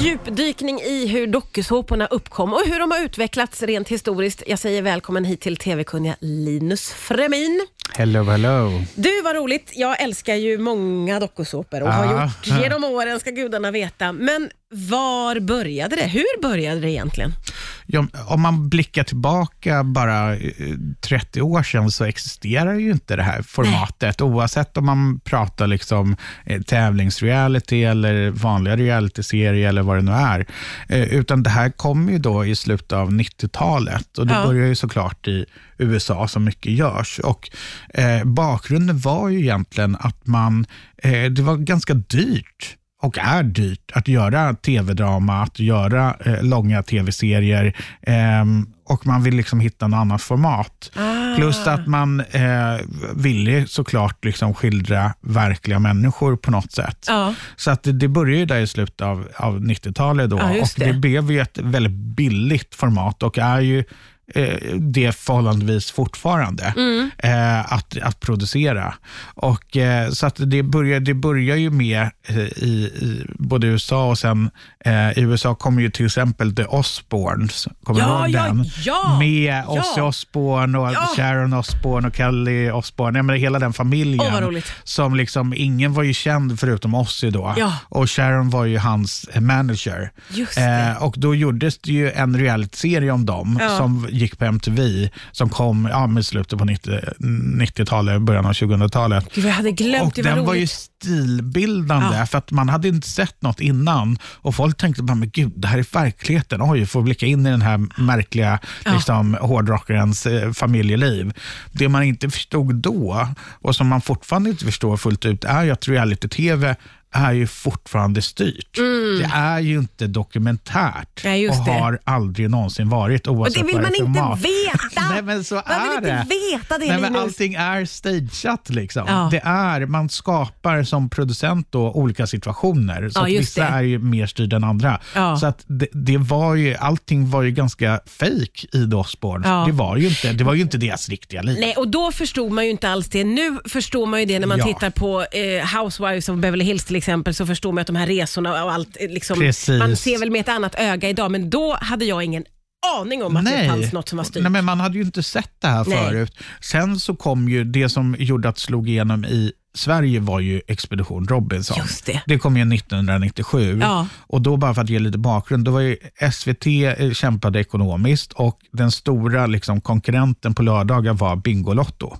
djupdykning i hur dokusåporna uppkom och hur de har utvecklats rent historiskt. Jag säger välkommen hit till TV-kunniga Linus Fremin. Hello, hello. Du, vad roligt. Jag älskar ju många dokusåpor och har Ja. gjort genom åren, ska gudarna veta. Men var började det? Hur började det egentligen? Ja, om man blickar tillbaka bara eh, 30 år sedan så existerar ju inte det här formatet. Oavsett om man pratar liksom eh, tävlingsreality eller vanliga realityserie eller vad det nu är. Eh, utan det här kom ju då i slutet av 90-talet och det Ja. börjar ju såklart i USA som mycket görs. Och eh, Bakgrunden var ju egentligen att man, eh, det var ganska dyrt och är dyrt att göra tv-drama, att göra eh, långa tv-serier ehm, och man vill liksom hitta något annat format. Ah. Plus att man eh, ville såklart liksom skildra verkliga människor på något sätt. Ja. Så att det, det började ju där i slutet av, av 90-talet då just och det. det. blev ju ett väldigt billigt format och är ju eh, det förhållandevis fortfarande Mm. eh, att, att producera. Och, eh, så att det, börjar, det börjar ju med eh, i, i både USA och sen eh, i USA kommer ju till exempel The Osbournes. Kommer Ja, du ihåg ja, den? ja, med ja. Ozzy Osbourne och Ja. Sharon Osbourne och Kelly Osbourne. Jag menar, hela den familjen. Roligt. Som liksom, ingen var ju känd förutom Ozzy då. Ja. Och Sharon var ju hans eh, manager. Eh, och då gjordes det ju en realityserie om dem Ja. som gick på MTV, som kom ja, med slutet på 90 90-talet, början av 2000-talet. Gud, jag hade glömt. Och det var den var ju roligt. stilbildande, Ja. för att man hade inte sett något innan. Och Folk tänkte bara, men gud, det här är verkligheten. Oj, får blicka in i den här märkliga Ja. liksom, hårdrockarens eh, familjeliv. Det man inte förstod då, och som man fortfarande inte förstår fullt ut, är ju att reality-tv är ju fortfarande styrt. Det är ju inte dokumentärt Nej, och det. har aldrig någonsin varit Och oavsett det vill man det inte mat. veta! Nej, men så Man är vill inte det. veta det, Nej, men allting är stageat. Liksom. Ja. Det är, man skapar som producent då olika situationer. Så Ja, vissa det. är ju mer styrda än andra. Ja. Så att det, det var ju, allting var ju ganska fake i The Osbournes. Ja. Det, var ju inte, det var ju inte deras riktiga liv. Nej, och då förstod man ju inte alls det. Nu förstår man ju det när man tittar på eh, Housewives of Beverly Hills till exempel, så förstår man att de här resorna och allt, eh, liksom, Precis. man ser väl med ett annat öga idag, men då hade jag ingen aning om att det fanns något som var styrt. Nej, men man hade ju inte sett det här Nej. förut. Sen så kom ju det som gjorde att det slog igenom i Sverige var ju Expedition Robinson. Just det. Det kom ju 1997. Ja. Och då bara för att ge lite bakgrund, då var ju SVT eh, kämpade ekonomiskt och den stora liksom, konkurrenten på lördagar var Bingolotto.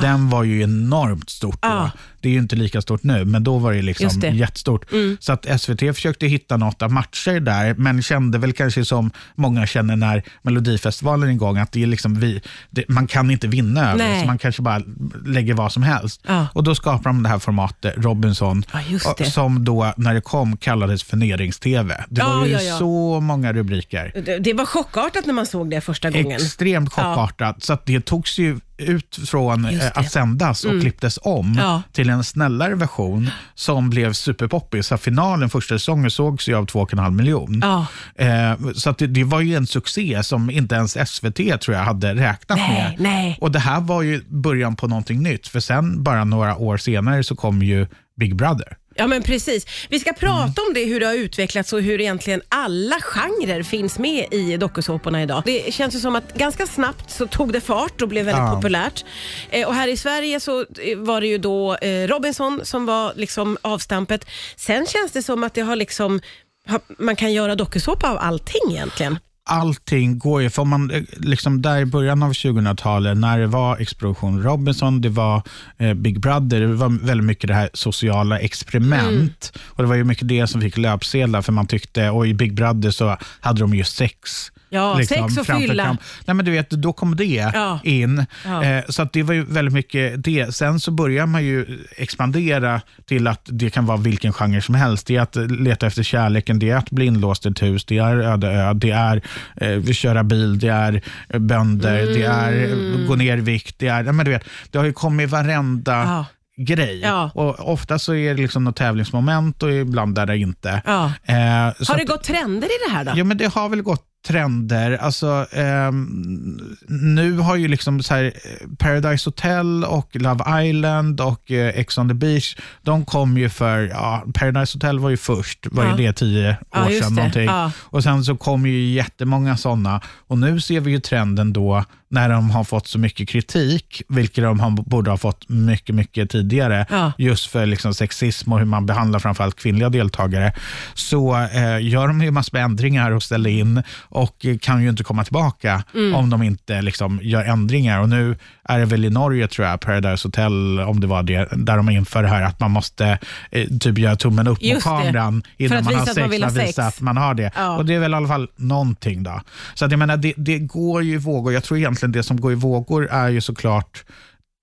Den var ju enormt stort då. Ah. Det är ju inte lika stort nu, men då var det liksom det. Mm. jättestort. Så att SVT försökte hitta något av matcher där, men kände väl kanske som många känner när Melodifestivalen är igång, att det är liksom vi, det, man kan inte vinna över Nej. så man kanske bara lägger vad som helst. Ja. Och då skapar de det här formatet, Robinson, och- som då när det kom kallades för nerings-tv. Det var ju ja, ja. så många rubriker. Det, det var chockartat när man såg det första gången. Extremt chockartat. Så att det togs ju ut från eh. Mm. att sändas och klipptes om Ja. till en snällare version som blev superpoppis. Så finalen första säsongen sågs ju av 2,5 miljon. Ja. Eh, så det, det var ju en succé som inte ens SVT tror jag hade räknat Nej, med. nej. Och det här var ju början på någonting nytt. För sen, bara några år senare, så kom ju Big Brother. Ja men precis. Vi ska prata Mm. om det, hur det har utvecklats och hur egentligen alla genrer finns med i dokusåporna idag. Det känns ju som att ganska snabbt så tog det fart och blev väldigt Ja. populärt. Eh, och här i Sverige så eh, var det ju då eh, Robinson som var liksom avstampet. Sen känns det som att det har liksom ha- man kan göra dokusåpa av allting egentligen. Allting går ju, för man eh, liksom där i början av 2000-talet när det var Explosion Robinson, det var eh, Big Brother, det var väldigt mycket det här sociala experiment. Mm. Och Det var ju mycket det som fick löpsedlar för man tyckte, och i Big Brother så hade de ju sex. Ja, sex och fylla. Nej, men du vet, då kom det Ja. in. Ja. Eh, så att det var ju väldigt mycket det. Sen så börjar man ju expandera till att det kan vara vilken genre som helst. Det är att leta efter kärleken, det är att bli inlåst i ett hus, det är öde ö, det är eh, köra bil, det är bönder, det är eh, gå ner i vikt. Det, är, men du vet, det har ju kommit varenda Ja. grej. Ja. Och ofta så är det liksom något tävlingsmoment och ibland är det inte. Ja. Eh, Har det att- gått trender i det här då? Ja, men det har väl gått trender. Alltså, ehm, nu har ju liksom så här, eh, Paradise Hotel och Love Island och eh, Ex on the beach, de kom ju för, ja, Paradise Hotel var ju först, var Ja. ju det tio Ja, år just sedan någonting. Ja. Och sen så kom ju jättemånga sådana. Och nu ser vi ju trenden då när de har fått så mycket kritik, vilket de har, borde ha fått mycket, mycket tidigare, Ja. just för liksom sexism och hur man behandlar framförallt kvinnliga deltagare, så eh, gör de ju massor med ändringar och ställer in och kan ju inte komma tillbaka Mm. om de inte liksom gör ändringar. Och nu är det väl i Norge, tror jag, Paradise Hotel, om det var det, där de inför det här att man måste eh, typ göra tummen upp Just mot det. kameran För innan man har sex, man för att visa att man har det. Ja. Och det är väl i alla fall någonting då. Så att jag menar, det, det går ju i vågor. Jag tror egentligen det som går i vågor är ju såklart,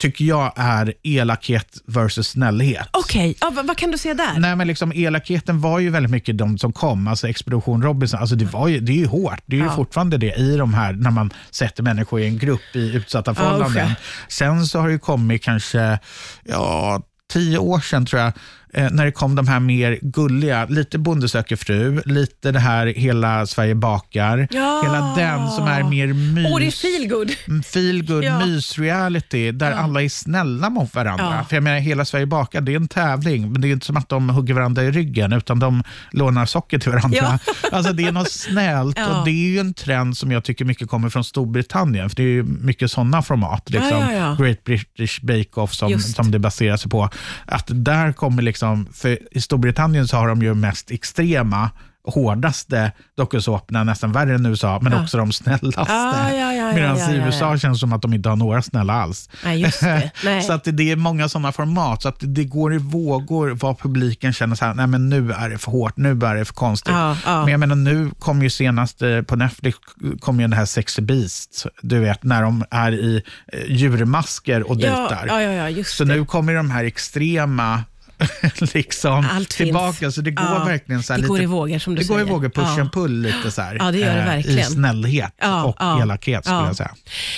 tycker jag, är elakhet versus snällhet. Okej, ja, vad, kan du se där? Nej, men liksom elakheten var ju väldigt mycket de som kom, alltså Expedition Robinson. Alltså det, var ju, det är ju hårt, det är ju Ja. fortfarande det i de här, när man sätter människor i en grupp i utsatta förhållanden. usch, Sen så har det ju kommit kanske, ja, tio år sedan tror jag, eh, när det kom de här mer gulliga, lite Bonde söker fru, lite det här Hela Sverige bakar, Ja. hela den som är mer mys. Åh, det är feelgood. Feel good Ja. mys-reality där alla är snälla mot varandra. Ja. För jag menar, Hela Sverige bakar, det är en tävling, men det är inte som att de hugger varandra i ryggen, utan de lånar socker till varandra. Alltså Det är något snällt Ja. och det är ju en trend som jag tycker mycket kommer från Storbritannien, för det är ju mycket sådana format. Liksom. ja, ja. Great British Bake Off som, Just. som det baserar sig på. Att där kommer liksom, för i Storbritannien så har de ju mest extrema hårdaste dokusåporna, nästan värre än USA, men Ja. också de snällaste. Ja, ja, ja, Medan i USA känns det som att de inte har några snälla alls. Nej. Nej. så att det, det är många sådana format, så att det går i vågor vad publiken känner så här, nej men nu är det för hårt, nu är det för konstigt. Men jag menar nu kom ju senast på Netflix kom ju den här Sexy Beast, du vet när de är i eh, djurmasker och dejtar. ja, ja, ja, just Så det. nu kommer de här extrema liksom Allt tillbaka. finns. Så det går Ja, verkligen så här det lite, går i vågor, som du Det går i säger. vågor, push Ja. and pull lite så här. Ja, det gör det eh, verkligen. I snällhet Ja, och ja, elakhet skulle ja. jag säga.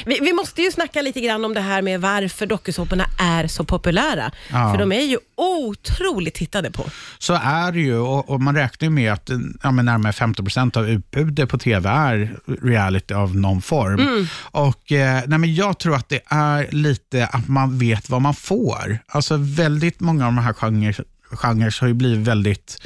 Vi, vi måste ju snacka lite grann om det här med varför dokusåporna är så populära. För de är ju otroligt tittade på. Så är det ju och, och man räknar ju med att ja, men närmare 50 procent av utbudet på tv är reality av någon form. Mm. Och eh, nej, men Jag tror att det är lite att man vet vad man får. Alltså väldigt många av de här genrer, genrer har ju blivit väldigt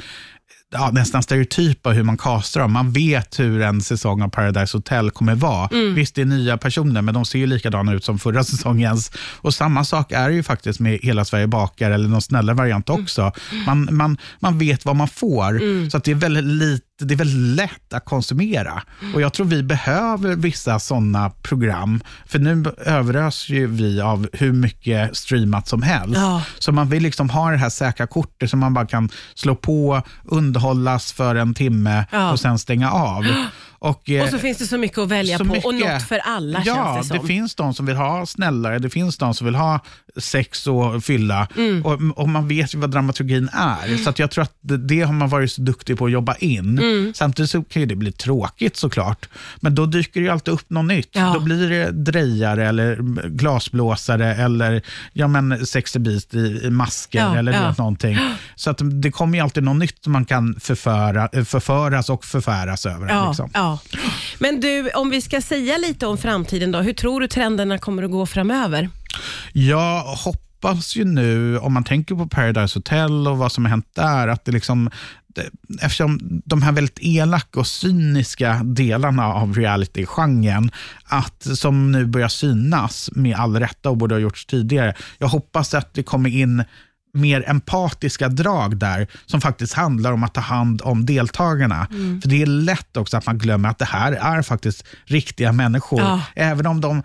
ja, nästan stereotypa hur man castar dem. Man vet hur en säsong av Paradise Hotel kommer vara. Mm. Visst, det är nya personer, men de ser ju likadana ut som förra säsongens. Och samma sak är ju faktiskt med Hela Sverige bakar, eller någon snällare variant Mm. också. Man, man, man vet vad man får, så att det är väldigt lite det är väldigt lätt att konsumera. Och Jag tror vi behöver vissa sådana program, för nu överös ju vi av hur mycket streamat som helst. Ja. Så man vill liksom ha det här säkra kortet som man bara kan slå på, underhållas för en timme Ja. och sen stänga av. Och, eh, Och så finns det så mycket att välja så på och mycket. något för alla ja, känns det som. finns de som vill ha snällare, det finns de som vill ha sex och fylla. Mm. Och, och man vet ju vad dramaturgin är. Så att jag tror att det, det har man varit så duktig på att jobba in. Mm. Samtidigt så kan det bli tråkigt såklart. Men då dyker det ju alltid upp något nytt. Ja. Då blir det drejare eller glasblåsare eller ja, men sexy beast i, i masker Ja, eller ja. någonting. Så att det kommer ju alltid något nytt som man kan förföra, förföras och förfäras över. Ja, liksom. ja. Men du, om vi ska säga lite om framtiden då. Hur tror du trenderna kommer att gå framöver? Jag hoppas ju nu, om man tänker på Paradise Hotel och vad som har hänt där, att det liksom Eftersom de här väldigt elaka och cyniska delarna av reality-genren, att, som nu börjar synas med all rätta och borde ha gjorts tidigare. Jag hoppas att det kommer in mer empatiska drag där som faktiskt handlar om att ta hand om deltagarna. Mm. För det är lätt också att man glömmer att det här är faktiskt riktiga människor. Ja. Även om de eh,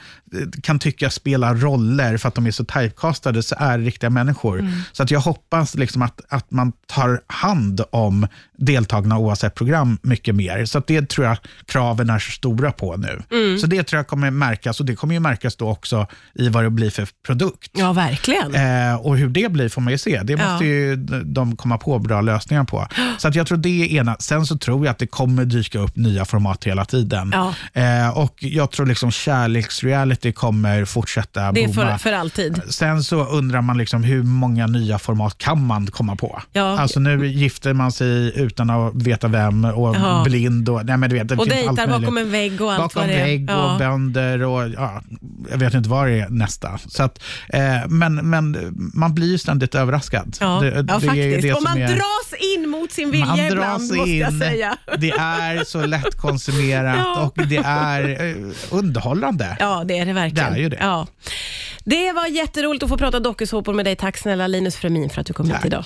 kan tycka spela roller för att de är så typecastade så är det riktiga människor. Mm. Så att jag hoppas liksom att, att man tar hand om deltagarna oavsett program mycket mer. Så att det tror jag kraven är så stora på nu. Mm. Så det tror jag kommer märkas och det kommer ju märkas då också i vad det blir för produkt. Ja, verkligen. Eh, och hur det blir får man ju se. Det måste Ja. ju de komma på bra lösningar på. Så att jag tror det är ena. Sen så tror jag att det kommer dyka upp nya format hela tiden. Ja. Eh, och Jag tror liksom kärleksreality kommer fortsätta Det är för, för alltid. Sen så undrar man liksom hur många nya format kan man komma på? Ja. Alltså nu gifter man sig utan att veta vem och Ja. blind. Och, nej men du vet, det Och dejtar bakom en vägg och allt Bakom vad det är. vägg och Ja. bönder och ja, jag vet inte vad det är nästa. Så att, eh, men, men man blir ju ständigt överraskad. Ja, Det- ja det faktiskt. Och man är- dras in mot sin vilja ibland, måste jag in. säga. Det är så lättkonsumerat Ja. och det är eh, underhållande. Ja, det är det verkligen. Det är ju det. Ja. Det var jätteroligt att få prata dokusåpor med dig. Tack snälla Linus Fremin för att du kom hit Tack. idag.